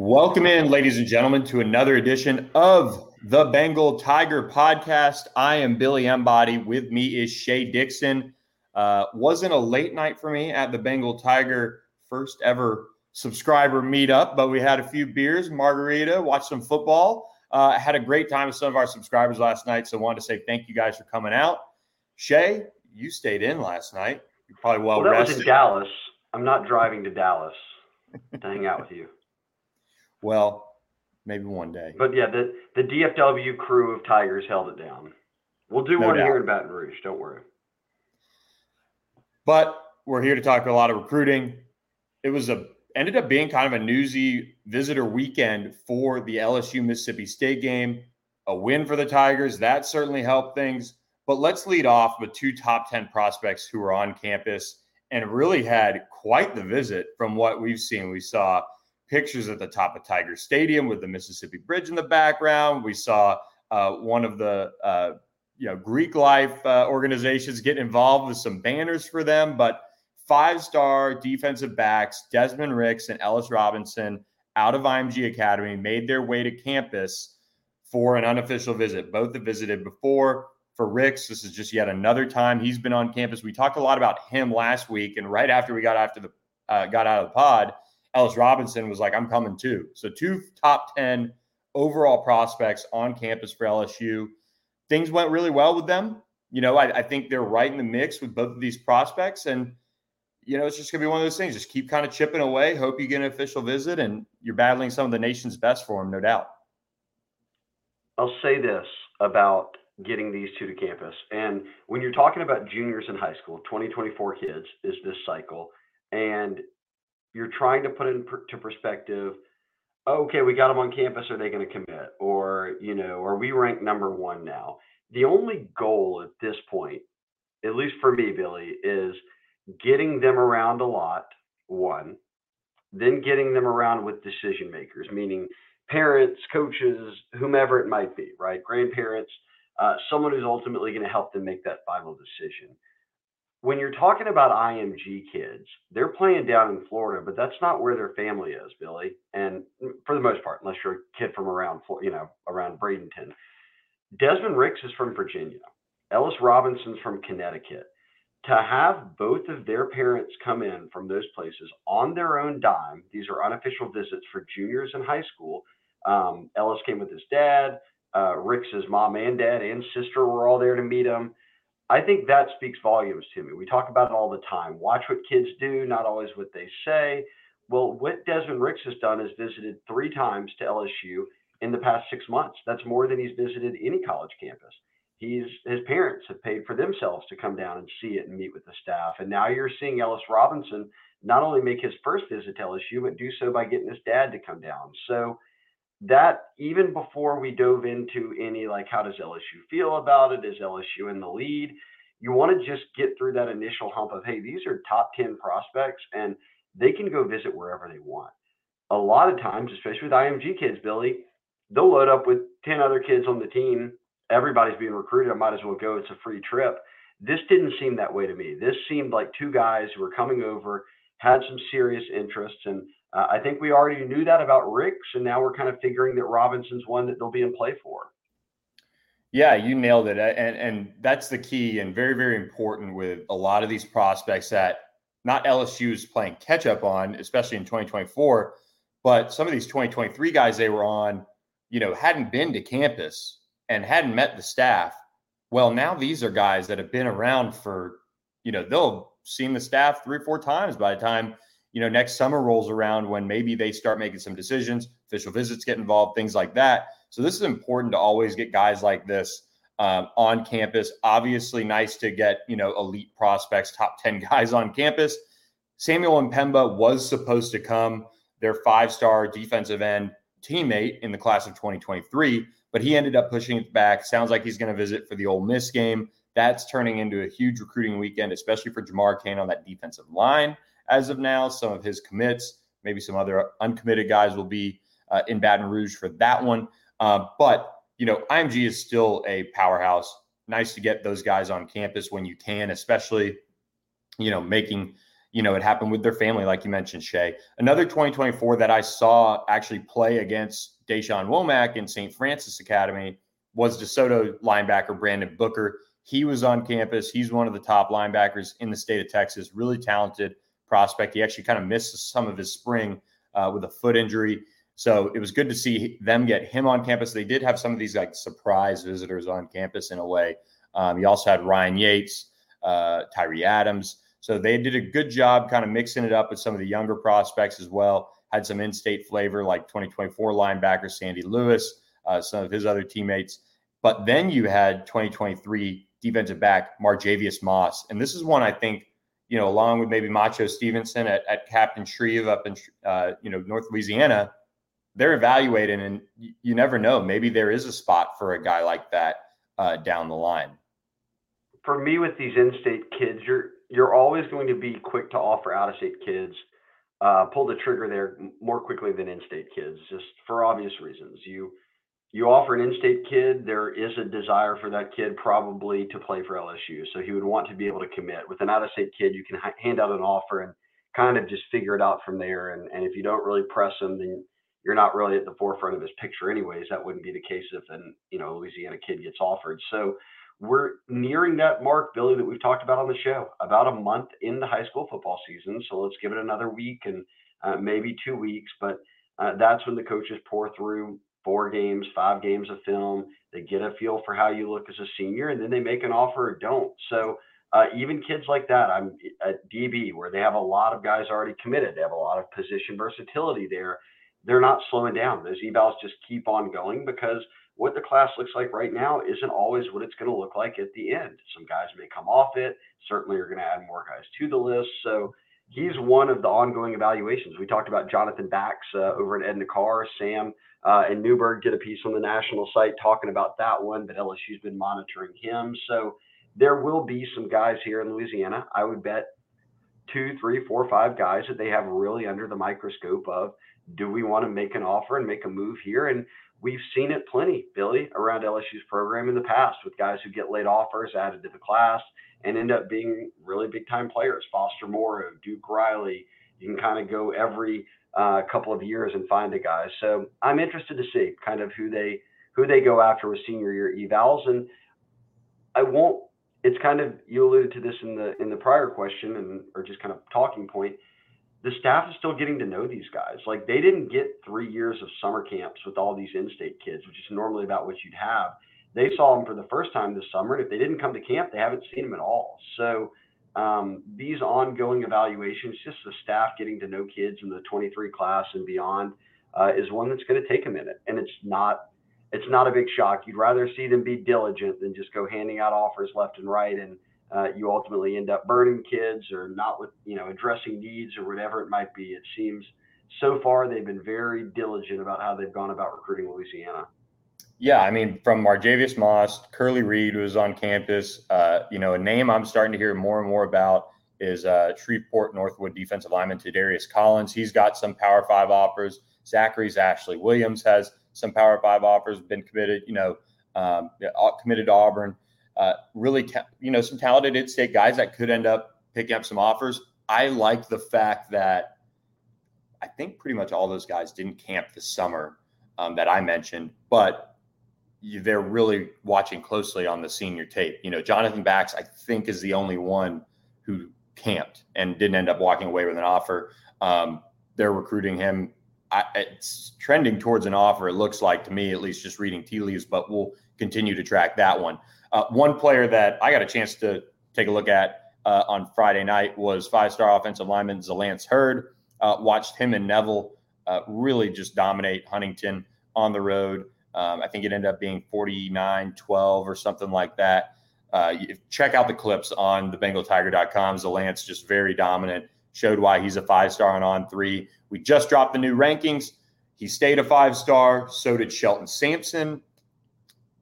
Welcome in, ladies and gentlemen, to another edition of the Bengal Tiger podcast. I am Billy Embody. With me is Shea Dixon. Uh, wasn't a late night for me at the Bengal Tiger first ever subscriber meetup, but we had a few beers, margarita, watched some football. Uh, had a great time with some of our subscribers last night, so wanted to say thank you guys for coming out. Shea, you stayed in last night. You're probably well, well that rested. was in Dallas. I'm not driving to Dallas to hang out with you. Well, maybe one day. But yeah, the the DFW crew of Tigers held it down. We'll do no one doubt. here in Baton Rouge. Don't worry. But we're here to talk a lot of recruiting. It was a ended up being kind of a newsy visitor weekend for the LSU Mississippi State game. A win for the Tigers that certainly helped things. But let's lead off with two top 10 prospects who were on campus and really had quite the visit from what we've seen. We saw pictures at the top of Tiger Stadium with the Mississippi Bridge in the background. We saw uh, one of the uh, you know Greek life uh, organizations get involved with some banners for them. But five-star defensive backs Desmond Ricks and Ellis Robinson out of IMG Academy made their way to campus for an unofficial visit. Both have visited before. For Ricks, this is just yet another time he's been on campus. We talked a lot about him last week, and right after we got after the uh, got out of the pod, Ellis Robinson was like, I'm coming too. So, two top 10 overall prospects on campus for LSU. Things went really well with them. You know, I, I think they're right in the mix with both of these prospects. And, you know, it's just going to be one of those things. Just keep kind of chipping away. Hope you get an official visit and you're battling some of the nation's best for them, no doubt. I'll say this about getting these two to campus. And when you're talking about juniors in high school, 2024 kids is this cycle. And you're trying to put into perspective okay we got them on campus are they going to commit? Or you know are we ranked number one now? The only goal at this point at least for me billy is getting them around a lot one then getting them around with decision makers meaning parents coaches whomever it might be right? Grandparents uh, someone who's ultimately going to help them make that final decision when you're talking about IMG kids, they're playing down in Florida, but that's not where their family is, Billy. And for the most part, unless you're a kid from around, you know, around Bradenton. Desmond Ricks is from Virginia. Ellis Robinson's from Connecticut. To have both of their parents come in from those places on their own dime, these are unofficial visits for juniors in high school. Um, Ellis came with his dad. Uh, mom and dad and sister were all there to meet him I think that speaks volumes to me. We talk about it all the time. Watch what kids do, not always what they say. Well, what Desmond Ricks has done is visited three times to LSU in the past six months. That's more than he's visited any college campus. He's his parents have paid for themselves to come down and see it and meet with the staff. And now you're seeing Ellis Robinson not only make his first visit to LSU, but do so by getting his dad to come down. So that even before we dove into any like how does LSU feel about it? Is LSU in the lead? You want to just get through that initial hump of hey, these are top 10 prospects and they can go visit wherever they want. A lot of times, especially with IMG kids, Billy, they'll load up with 10 other kids on the team. Everybody's being recruited. I might as well go. It's a free trip. This didn't seem that way to me. This seemed like two guys who were coming over, had some serious interests, and uh, I think we already knew that about Ricks, and now we're kind of figuring that Robinson's one that they'll be in play for. Yeah, you nailed it, and and that's the key, and very very important with a lot of these prospects that not LSU is playing catch up on, especially in 2024, but some of these 2023 guys they were on, you know, hadn't been to campus and hadn't met the staff. Well, now these are guys that have been around for, you know, they'll seen the staff three or four times by the time you know, next summer rolls around when maybe they start making some decisions, official visits get involved, things like that. So this is important to always get guys like this um, on campus. Obviously, nice to get you know elite prospects, top ten guys on campus. Samuel M'Pemba was supposed to come their five star defensive end teammate in the class of 2023, but he ended up pushing it back. Sounds like he's going to visit for the Ole Miss game. That's turning into a huge recruiting weekend, especially for Jamar Cain on that defensive line. As of now, some of his commits, maybe some other uncommitted guys will be uh, in Baton Rouge for that one. Uh, but you know, IMG is still a powerhouse. Nice to get those guys on campus when you can, especially you know making you know, it happened with their family, like you mentioned, Shea. Another 2024 that I saw actually play against Deshaun Womack in St. Francis Academy was DeSoto linebacker Brandon Booker. He was on campus. He's one of the top linebackers in the state of Texas, really talented prospect. He actually kind of missed some of his spring uh, with a foot injury. So it was good to see them get him on campus. They did have some of these like surprise visitors on campus in a way. Um, you also had Ryan Yates, uh, Tyree Adams. So they did a good job kind of mixing it up with some of the younger prospects as well. Had some in state flavor like 2024 linebacker Sandy Lewis, uh, some of his other teammates. But then you had 2023 defensive back Marjavius Moss. And this is one I think, you know, along with maybe Macho Stevenson at, at Captain Shreve up in, uh, you know, North Louisiana, they're evaluating and you never know. Maybe there is a spot for a guy like that uh, down the line. For me, with these in-state kids, you're you're always going to be quick to offer out of state kids. Uh, pull the trigger there more quickly than in-state kids, just for obvious reasons. You you offer an in-state kid, there is a desire for that kid probably to play for LSU, so he would want to be able to commit. With an out-of-state kid, you can ha- hand out an offer and kind of just figure it out from there. And and if you don't really press him, then you're not really at the forefront of his picture, anyways. That wouldn't be the case if an you know Louisiana kid gets offered. So we're nearing that mark, Billy, that we've talked about on the show. About a month in the high school football season. So let's give it another week and uh, maybe two weeks. But uh, that's when the coaches pour through four games, five games of film. They get a feel for how you look as a senior, and then they make an offer or don't. So uh, even kids like that, I'm at DB where they have a lot of guys already committed. They have a lot of position versatility there. They're not slowing down. Those evals just keep on going because what the class looks like right now isn't always what it's going to look like at the end. Some guys may come off it. Certainly, you're going to add more guys to the list. So he's one of the ongoing evaluations. We talked about Jonathan Bax uh, over at Edna Karr, Sam uh, and Newberg did a piece on the national site talking about that one, but LSU's been monitoring him. So there will be some guys here in Louisiana. I would bet two, three, four, five guys that they have really under the microscope of do we want to make an offer and make a move here? And we've seen it plenty, Billy, around LSU's program in the past with guys who get late offers added to the class and end up being really big time players. Foster Moreau, Duke Riley. You can kind of go every uh, couple of years and find a guy. So I'm interested to see kind of who they who they go after with senior year evals. And I won't. It's kind of you alluded to this in the in the prior question and or just kind of talking point the staff is still getting to know these guys. Like they didn't get three years of summer camps with all these in-state kids, which is normally about what you'd have. They saw them for the first time this summer, and if they didn't come to camp, they haven't seen them at all. So um, these ongoing evaluations, just the staff getting to know kids in the 23 class and beyond, uh, is one that's going to take a minute, and it's not it's not a big shock. You'd rather see them be diligent than just go handing out offers left and right and uh, you ultimately end up burning kids or not with you know addressing needs or whatever it might be. It seems so far they've been very diligent about how they've gone about recruiting Louisiana. Yeah, I mean, from Marjavius Moss, Curly Reed was on campus. Uh, you know, a name I'm starting to hear more and more about is uh, Shreveport Northwood defensive lineman Darius Collins. He's got some Power Five offers. Zachary's Ashley Williams has some Power Five offers, been committed. You know, um, committed to Auburn uh, really, ta- you know, some talented in-state guys that could end up picking up some offers. I like the fact that I think pretty much all those guys didn't camp this summer um, that I mentioned, but they're really watching closely on the senior tape. You know, Jonathan Bax, I think, is the only one who camped and didn't end up walking away with an offer. Um, they're recruiting him. I, it's trending towards an offer. It looks like to me, at least, just reading tea leaves. But we'll continue to track that one. Uh, one player that I got a chance to take a look at uh, on Friday night was five-star offensive lineman Zalance Heard. Uh, watched him and Neville uh, really just dominate Huntington on the road. Um, I think it ended up being 49-12 or something like that. Uh, check out the clips on the BengalTiger.com. Zalance just very dominant. showed why he's a five star on on three. We just dropped the new rankings. He stayed a five star. So did Shelton Sampson.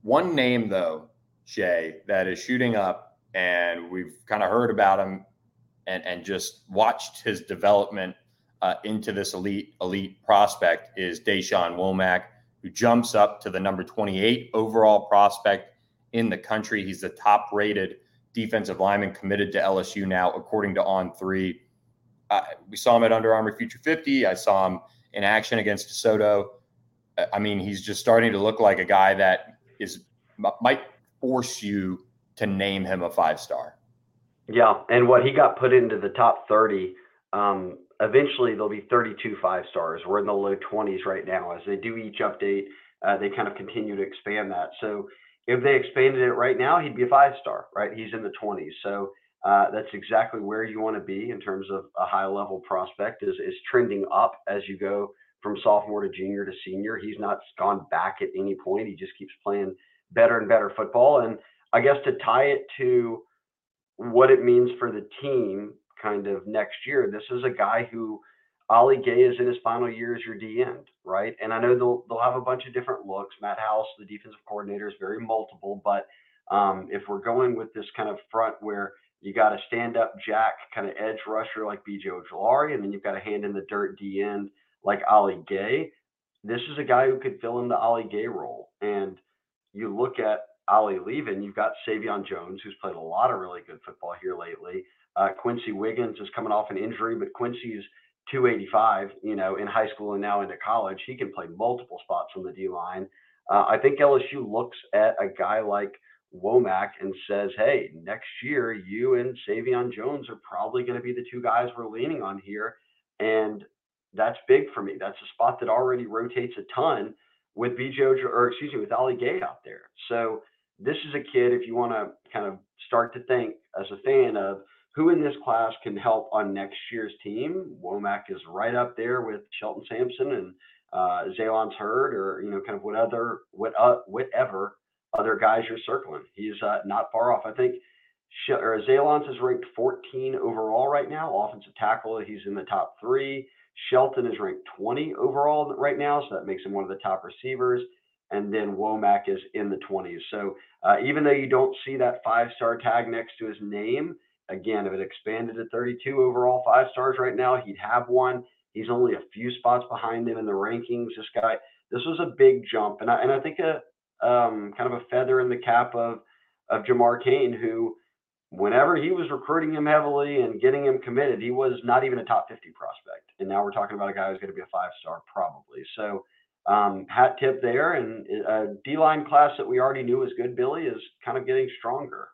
One name, though, Shea, that is shooting up, and we've kind of heard about him and, and just watched his development uh, into this elite elite prospect is Deshaun Womack, who jumps up to the number 28 overall prospect in the country. He's the top rated defensive lineman committed to LSU now, according to On Three. Uh, we saw him at Under Armour Future 50. I saw him in action against DeSoto. I mean, he's just starting to look like a guy that is might force you to name him a five star. Yeah, and what he got put into the top 30. Um, eventually, there'll be 32 five stars. We're in the low 20s right now. As they do each update, uh, they kind of continue to expand that. So if they expanded it right now, he'd be a five star, right? He's in the 20s. So uh, that's exactly where you want to be in terms of a high level prospect is, is trending up as you go from sophomore to junior to senior. He's not gone back at any point. He just keeps playing better and better football. And I guess to tie it to what it means for the team kind of next year, this is a guy who Ali Gaye is in his final year as your D end, right? And I know they'll they'll have a bunch of different looks. Matt House, the defensive coordinator, is very multiple, but um, if we're going with this kind of front where you got a stand up jack kind of edge rusher like BJ Ojulari, and then you've got a hand in the dirt D end like Ali Gaye. This is a guy who could fill in the Ali Gaye role. And you look at Ali leaving, you've got Sai'vion Jones, who's played a lot of really good football here lately. Uh, Quency Wiggins is coming off an injury, but Quency's 285, you know, in high school and now into college. He can play multiple spots on the D line. Uh, I think LSU looks at a guy like Womack and says, hey, next year, you and Sai'vion Jones are probably going to be the two guys we're leaning on here. And that's big for me. That's a spot that already rotates a ton with BJ or excuse me, with Ali Gaye out there. So this is a kid, if you want to kind of start to think as a fan of who in this class can help on next year's team, Womack is right up there with Shelton Sampson and uh, Zalance Heard, or you know, kind of what other what uh, whatever other guys you're circling. He's uh, not far off. I think Sh- or Zalance is ranked 14 overall right now. Offensive tackle, he's in the top three. Shelton is ranked 20 overall right now, so that makes him one of the top receivers. And then Womack is in the 20s. So uh, even though you don't see that five star tag next to his name, again, if it expanded to 32 overall five stars right now, he'd have one. He's only a few spots behind him in the rankings. This guy, this was a big jump, and I and I think a um, kind of a feather in the cap of of Jamar Cain, who whenever he was recruiting him heavily and getting him committed, he was not even a top 50 prospect. And now we're talking about a guy who's going to be a five star probably. So um, hat tip there. And a D line class that we already knew was good, Billy, is kind of getting stronger.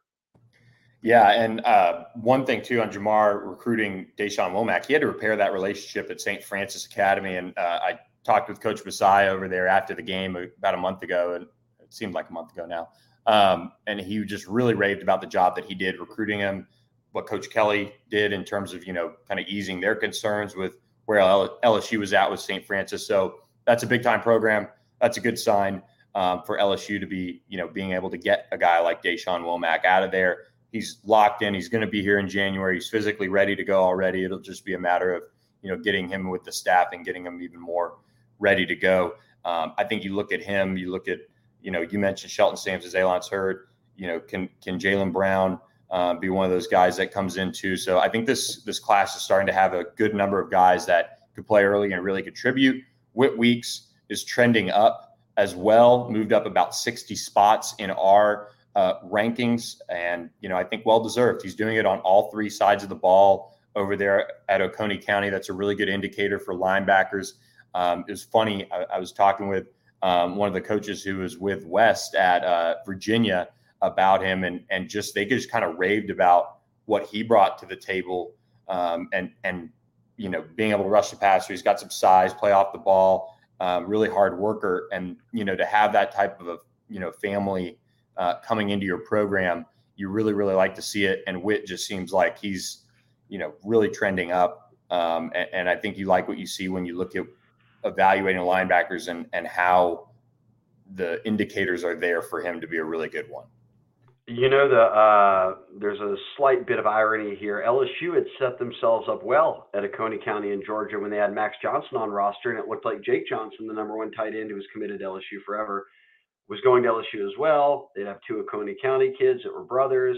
Yeah, and uh, one thing too on Jamar recruiting Deshaun Womack, he had to repair that relationship at St. Francis Academy, and uh, I talked with Coach Messiah over there after the game about a month ago, and it seemed like a month ago now. Um, and he just really raved about the job that he did recruiting him, what Coach Kelly did in terms of, you know, kind of easing their concerns with where LSU was at with St. Francis. So that's a big time program. That's a good sign um, for LSU to be, you know, being able to get a guy like Deshaun Womack out of there. He's locked in. He's going to be here in January. He's physically ready to go already. It'll just be a matter of, you know, getting him with the staff and getting him even more ready to go. Um, I think you look at him, you look at you know, you mentioned Shelton Sampson, Zalance Heard. You know, can can Jalen Brown uh, be one of those guys that comes in too? So I think this this class is starting to have a good number of guys that could play early and really contribute. Whit Weeks is trending up as well, moved up about 60 spots in our uh, rankings, and you know I think well deserved. He's doing it on all three sides of the ball over there at Oconee County. That's a really good indicator for linebackers. Um, it was funny. I, I was talking with um, one of the coaches who was with West at uh, Virginia about him, and and just they just kind of raved about what he brought to the table, um, and and you know being able to rush the passer. He's got some size, play off the ball, um, really hard worker, and you know to have that type of a you know family uh, coming into your program, you really really like to see it. And Whit just seems like he's you know really trending up, um, and, and I think you like what you see when you look at evaluating linebackers and and how the indicators are there for him to be a really good one. You know, the uh, there's a slight bit of irony here. LSU had set themselves up well at Oconee County in Georgia when they had Max Johnson on roster, and it looked like Jake Johnson, the number one tight end who was committed to LSU forever, was going to LSU as well. They'd have two Oconee County kids that were brothers.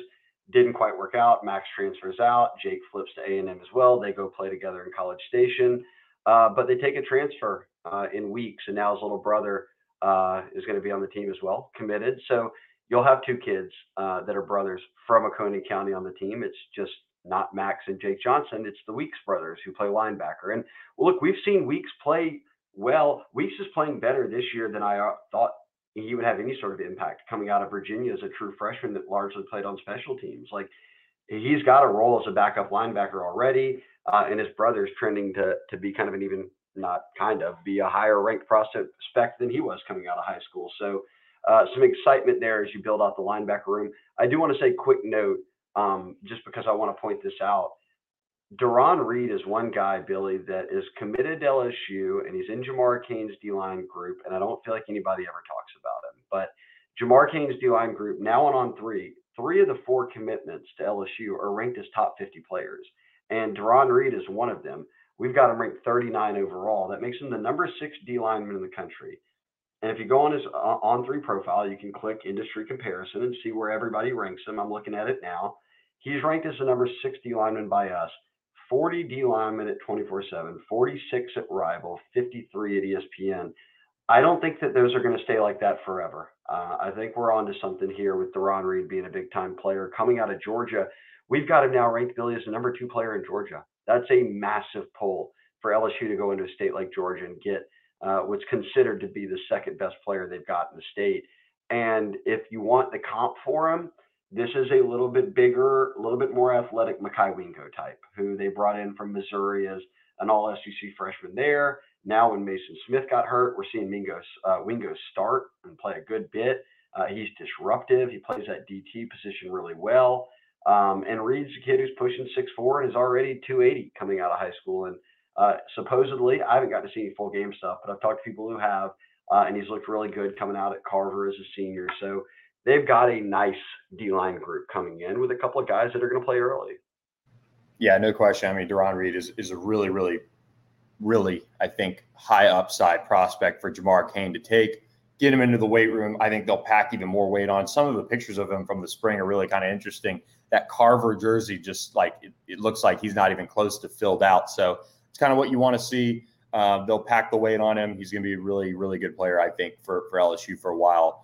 Didn't quite work out. Max transfers out. Jake flips to A&M as well. They go play together in College Station, uh, but they take a transfer uh, in weeks, and now his little brother uh, is going to be on the team as well, committed. So you'll have two kids uh, that are brothers from Oconee County on the team. It's just not Max and Jake Johnson. It's the Weeks brothers who play linebacker. And look, we've seen Weeks play well. Weeks is playing better this year than I uh, thought he would have any sort of impact coming out of Virginia as a true freshman that largely played on special teams. Like he's got a role as a backup linebacker already, uh, and his brother's trending to to be kind of an even not kind of be a higher ranked prospect than he was coming out of high school. So uh, some excitement there as you build out the linebacker room. I do want to say quick note, um, just because I want to point this out. Deron Reed is one guy, Billy, that is committed to LSU, and he's in Jamar Cain's D line group, and I don't feel like anybody ever talks about him. But Jamar Cain's D line group now on on three, three of the four commitments to LSU are ranked as top 50 players, and Deron Reed is one of them. We've got him ranked 39 overall. That makes him the number six D lineman in the country. And if you go on his uh, on three profile, you can click industry comparison and see where everybody ranks him. I'm looking at it now. He's ranked as the number 60 lineman by us, 40 D lineman at 24 7, 46 at Rival, 53 at ESPN. I don't think that those are going to stay like that forever. Uh, I think we're on to something here with Deron Reed being a big time player coming out of Georgia. We've got him now ranked, Billy, as the number two player in Georgia. That's a massive pull for LSU to go into a state like Georgia and get uh, what's considered to be the second best player they've got in the state. And if you want the comp for him, this is a little bit bigger, a little bit more athletic Mekhi Wingo type, who they brought in from Missouri as an all SEC freshman there. Now, when Maason Smith got hurt, we're seeing Wingo, uh, Wingo start and play a good bit. Uh, he's disruptive. He plays that DT position really well. Um, and Reed's a kid who's pushing 6'4 and is already 280 coming out of high school. And uh, supposedly, I haven't got to see any full game stuff, but I've talked to people who have, uh, and he's looked really good coming out at Carver as a senior. So they've got a nice D line group coming in with a couple of guys that are going to play early. Yeah, no question. I mean, Deron Reed is, is a really, really, really, I think, high upside prospect for Jamar Cain to take. Get him into the weight room. I think they'll pack even more weight on. Some of the pictures of him from the spring are really kind of interesting. That Carver jersey, just like it, it looks like he's not even close to filled out. So it's kind of what you want to see. Uh, they'll pack the weight on him. He's going to be a really, really good player, I think, for, for LSU for a while.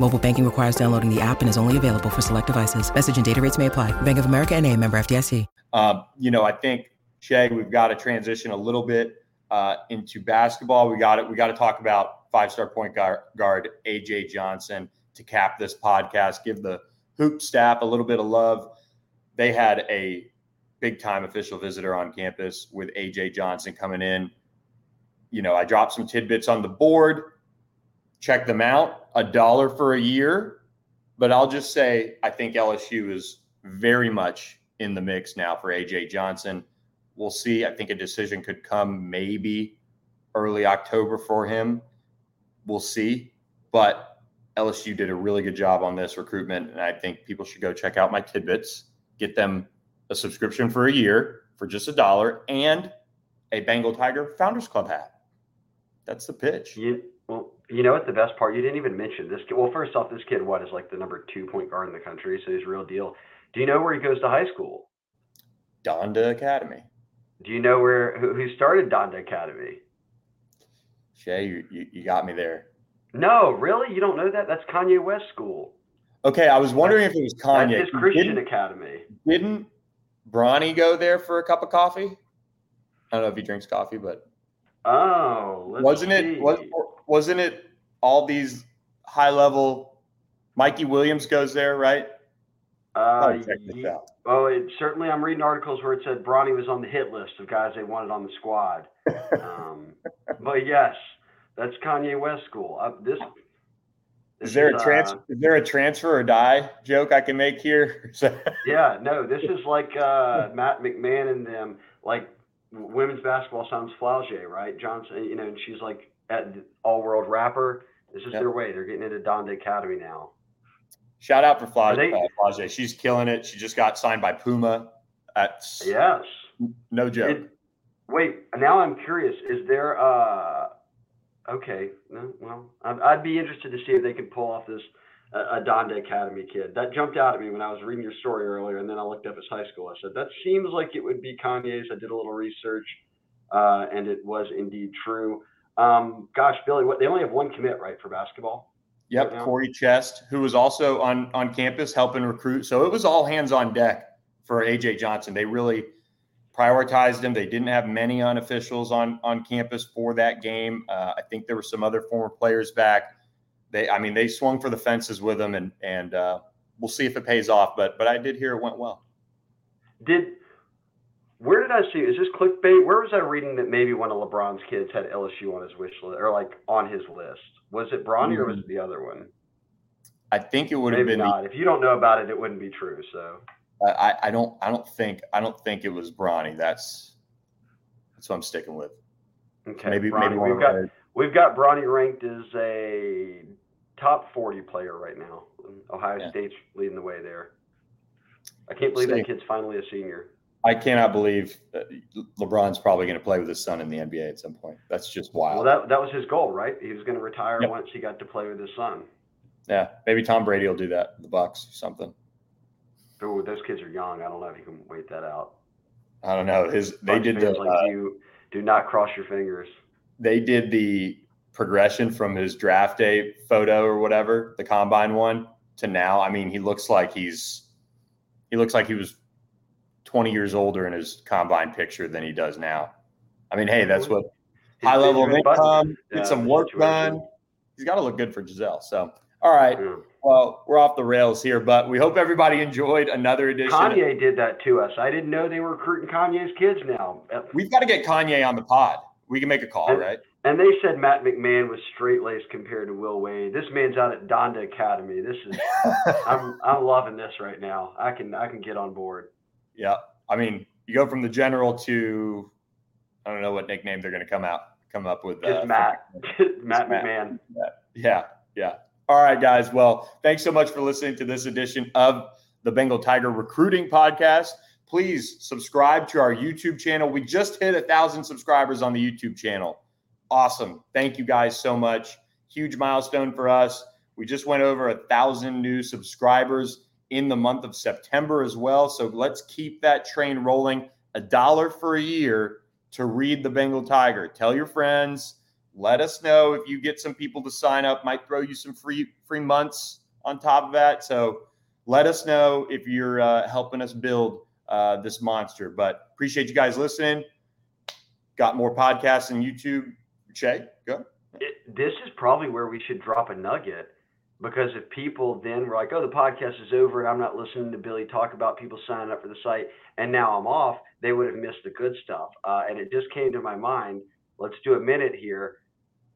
Mobile banking requires downloading the app and is only available for select devices. Message and data rates may apply. Bank of America and a member FDIC. Um, you know, I think, Shea, we've got to transition a little bit uh, into basketball. We got it. We got to talk about five-star point guard, guard AJ Johnson to cap this podcast. Give the hoop staff a little bit of love. They had a big-time official visitor on campus with AJ Johnson coming in. You know, I dropped some tidbits on the board check them out. A dollar for a year. But I'll just say I think LSU is very much in the mix now for AJ Johnson. We'll see. I think a decision could come maybe early October for him. We'll see. But LSU did a really good job on this recruitment. And I think people should go check out my tidbits, get them a subscription for a year for just a dollar and a Bengal Tiger Founders Club hat. That's the pitch. You know what? The best part you didn't even mention this. Kid, well, first off, this kid what is like the number two point guard in the country, so he's real deal. Do you know where he goes to high school? Donda Academy. Do you know where who, who started Donda Academy? Shea, you, you, you got me there. No, really? You don't know that? That's Kanye West school. Okay, I was wondering that's, if it was Kanye. That's his Christian didn't, Academy. Didn't Bronny go there for a cup of coffee? I don't know if he drinks coffee, but oh, wasn't see. it was wasn't it all these high level? Mikey Williams goes there, right? Uh, check this out. Oh, it, certainly. I'm reading articles where it said Bronny was on the hit list of guys they wanted on the squad. Um, but yes, that's Kanye West school. Uh, this, this Is there a uh. Is there a transfer or die joke I can make here? Yeah, no, this is like uh, Matt McMahon and them, like women's basketball sounds Flau'jae, right? Johnson, you know, and she's like at all world rapper. This is Yep. their way. They're getting into Donda Academy now. Shout out for Flau'jae, uh, She's killing it. She just got signed by Puma. That's Yes. no joke. It, wait, now I'm curious. Is there uh okay, no, well, I'd, I'd be interested to see if they could pull off this uh, a Donda Academy kid. That jumped out at me when I was reading your story earlier, and then I looked up his high school. I said that seems like it would be Kanye's. I did a little research, uh, and it was indeed true. Um, gosh, Billy, what they only have one commit, right, for basketball? Yep, right? Corey Chest, who was also on on campus helping recruit. So it was all hands on deck for AJ Johnson. They really prioritized him. They didn't have many unofficials on on campus for that game. Uh, I think there were some other former players back. They, I mean, they swung for the fences with him, and and uh, we'll see if it pays off. But but I did hear it went well. Did where did I see? Is this clickbait? Where was I reading that maybe one of LeBron's kids had LSU on his wish list or like on his list? Was it Bronny or was it the other one? I think it would have Maybe been. not. If you don't know about it, it wouldn't be true. So I I don't I don't think I don't think it was Bronny. That's that's what I'm sticking with. okay, maybe Bronny, maybe we've got our- we've got Bronny ranked as a top forty player right now. Ohio Yeah. State's leading the way there. I can't believe See. that kid's finally a senior. I cannot believe that LeBron's probably going to play with his son in the NBA at some point. That's just wild. Well, that that was his goal, right? He was going to retire Yep. once he got to play with his son. yeah, maybe Tom Brady will do that. The Bucks or something. Ooh, those kids are young. I don't know if you can wait that out. I don't know. His they Bucks did the like uh, you. Do not cross your fingers. they did the progression from his draft day photo or whatever, the combine one, to now. I mean, he looks like he's he looks like he was 20 years older in his combine picture than he does now. I mean, hey, that's what high level of income, get uh, some work situation. done. He's got to look good for Gisele. So, all right. Yeah. Well, we're off the rails here, but we hope everybody enjoyed another edition. Kanye did that to us. I didn't know they were recruiting Kanye's kids now. We've got to get Kanye on the pod. We can make a call, right? And they said Matt McMahon was straight laced compared to Will Wade. This man's out at Donda Academy. This is I'm I'm loving this right now. I can I can get on board. Yeah. I mean, you go from the general to I don't know what nickname they're going to come out come up with. Uh, Matt. Matt Matt. McMahon. Yeah, yeah. All right, guys. Well, thanks so much for listening to this edition of the Bengal Tiger Recruiting Podcast. Please subscribe to our YouTube channel. We just hit a thousand subscribers on the YouTube channel. Awesome. Thank you guys so much. Huge milestone for us. We just went over a thousand new subscribers in the month of September as well. So let's keep that train rolling. A dollar for a year to read the Bengal Tiger. Tell your friends. Let us know if you get some people to sign up. Might throw you some free free months on top of that. So let us know if you're uh, helping us build uh, this monster. But appreciate you guys listening. Got more podcasts and YouTube. Shea, go. It, this is probably where we should drop a nugget because if people then were like, "Oh, the podcast is over and I'm not listening to Billy talk about people signing up for the site," and now I'm off, they would have missed the good stuff. Uh, and it just came to my mind. Let's do a minute here.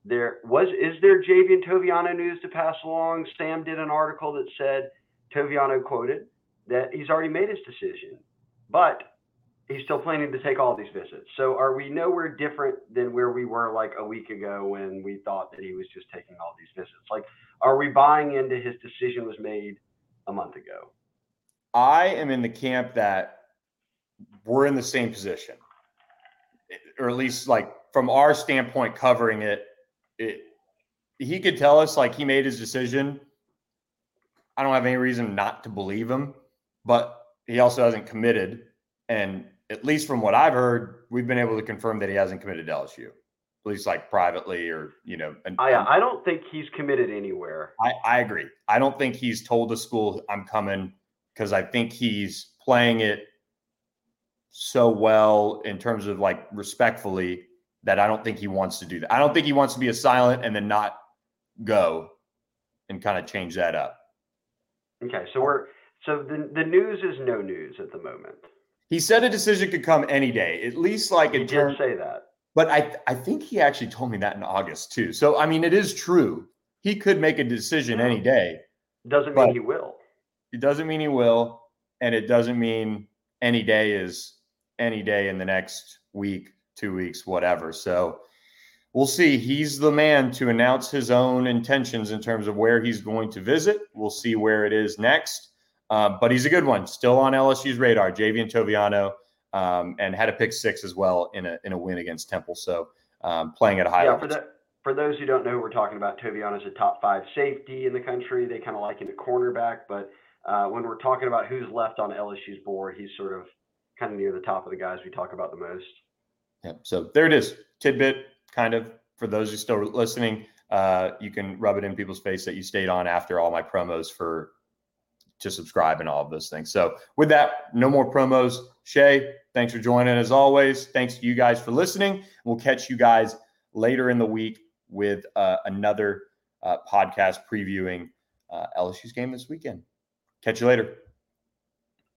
There was is there Javien Toviano news to pass along? Sam did an article that said Toviano quoted that he's already made his decision, but he's still planning to take all these visits. So are we nowhere different than where we were like a week ago when we thought that he was just taking all these visits? Like, are we buying into his decision was made a month ago? I am in the camp that we're in the same position, or at least like from our standpoint, covering it. It he could tell us like he made his decision. I don't have any reason not to believe him, but he also hasn't committed. And at least from what I've heard, we've been able to confirm that he hasn't committed to LSU, at least like privately or you know. And, I I don't think he's committed anywhere. I, I agree. I don't think he's told the school I'm coming because I think he's playing it so well in terms of like respectfully that I don't think he wants to do that. I don't think he wants to be a silent and then not go and kind of change that up. Okay, so we're So the the news is no news at the moment. He said a decision could come any day, at least like He in terms. say that. But I I think he actually told me that in August too. So I mean, it is true. He could make a decision any hmm. day. It doesn't mean he will. It doesn't mean he will, and it doesn't mean any day is any day in the next week, two weeks, whatever. So we'll see. He's the man to announce his own intentions in terms of where he's going to visit. We'll see where it is next. Uh, but he's a good one, still on LSU's radar. Javien Toviano, um, and had a pick six as well in a in a win against Temple. So um, playing at a high Yeah, level. for. For those who don't know, we're talking about Toviano Toviano's a top five safety in the country. They kind of like him at cornerback, but uh, when we're talking about who's left on LSU's board, he's sort of kind of near the top of the guys we talk about the most. Yeah. So there it is. Tidbit, kind of for those who still listening. Uh, you can rub it in people's face that you stayed on after all my promos for to subscribe and all of those things. So with that, no more promos. Shea, thanks for joining as always. Thanks to you guys for listening. We'll catch you guys later in the week with uh, another uh, podcast previewing uh, LSU's game this weekend. Catch you later.